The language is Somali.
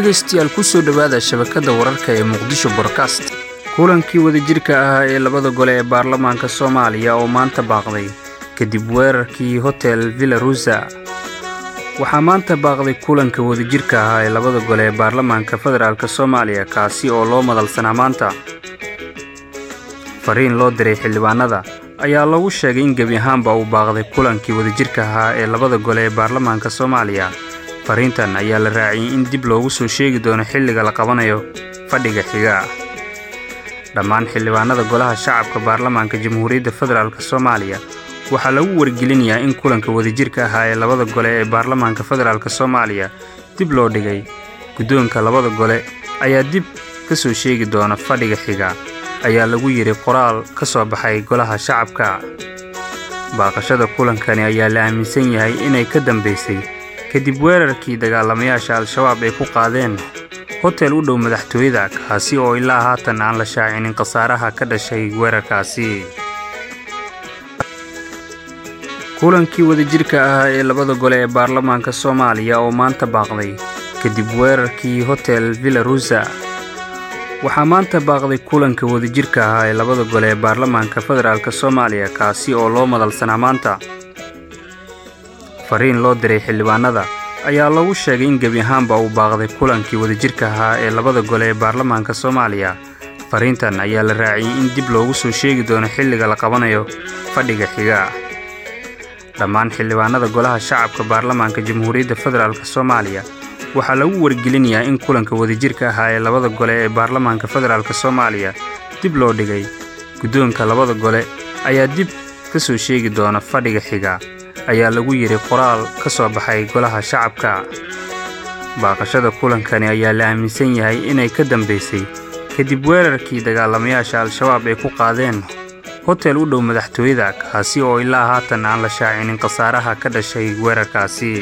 dhegaystayaal ku soo dhowaada shabakadda wararka ee muqdisho bodkast kulankii wadajirka ahaa ee labada gole ee baarlamaanka soomaaliya oo maanta baaqday kadib weerarkii hotel villa rusa waxaa maanta baaqday kulanka wadajirka ahaa ee labada gole ee baarlamaanka federaalk soomaaliya kaasi oo loo madalsanaa maanta. Fariin loo diray xildhibaanada ayaa lagu sheegay in gebi ahaanba uu baaqday kulankii wadajirka ahaa ee labada gole ee baarlamaanka soomaaliya fariintan ayaa la raaciyey in dib loogu soo sheegi doono xilliga la qabanayo fadhiga xiga. Dhammaan xildhibaanada golaha shacabka baarlamaanka jamhuuriyadda federaalk soomaaliya waxaa lagu wargelinayaa in kulanka wadajirka ahaa ee labada gole ee baarlamaanka federaalk soomaaliya dib loo dhigay. Guddoonka labada gole ayaa dib ka soo sheegi doona fadhiga xiga ayaa lagu yidhi qoraal ka soo baxay golaha shacabka. Baaqashada kulankani ayaa la aaminsan yahay inay ka dambaysay kadib weerarkii dagaalamayaasha al-shabaab ay ku qaadeen hotel u dhow madaxtooyada kaasi oo ilaa haatan aan la shaacinin khasaaraha ka dhashay weerarkaasi. Kulankii wadajirka ahaa ee labada gole ee baarlamaanka soomaaliya oo maanta baaqday kadib weerarkii hotel villa rusa waxaa maanta baaqday kulanka wadajirka ahaa ee labada gole ee baarlamaanka federaalk soomaaliya kaasi oo loo madalsanaa maanta fariin loo diray xildhibaanada ayaa lagu sheegay in gebi ahaanba uu baaqday kulankii wadajirka ahaa ee labada gole ee baarlamaanka soomaaliya. Fariintan ayaa la raaciyey in dib loogu soo sheegi doono xilliga la qabanayo fadhiga xiga. Dhammaan xildhibaanada golaha shacabka baarlamaanka jamhuuriyadda federaalk soomaaliya waxaa lagu wargelinayaa in kulanka wadajirka ahaa ee labada gole ee baarlamaanka federaalk soomaaliya dib loo dhigay. Guddoonka labada gole ayaa dib ka soo sheegi doona fadhiga xiga ayaa lagu yidhi qoraal ka soo baxay golaha shacabka. Baaqashada kulankani ayaa la aaminsan yahay inay ka dambaysay kadib weerarkii dagaalamayaasha al-shabaab ay ku qaadeen hotel u dhow madaxtooyada kaasi oo ilaa haatan aan la shaacinin khasaaraha ka dhashay weerarkaasi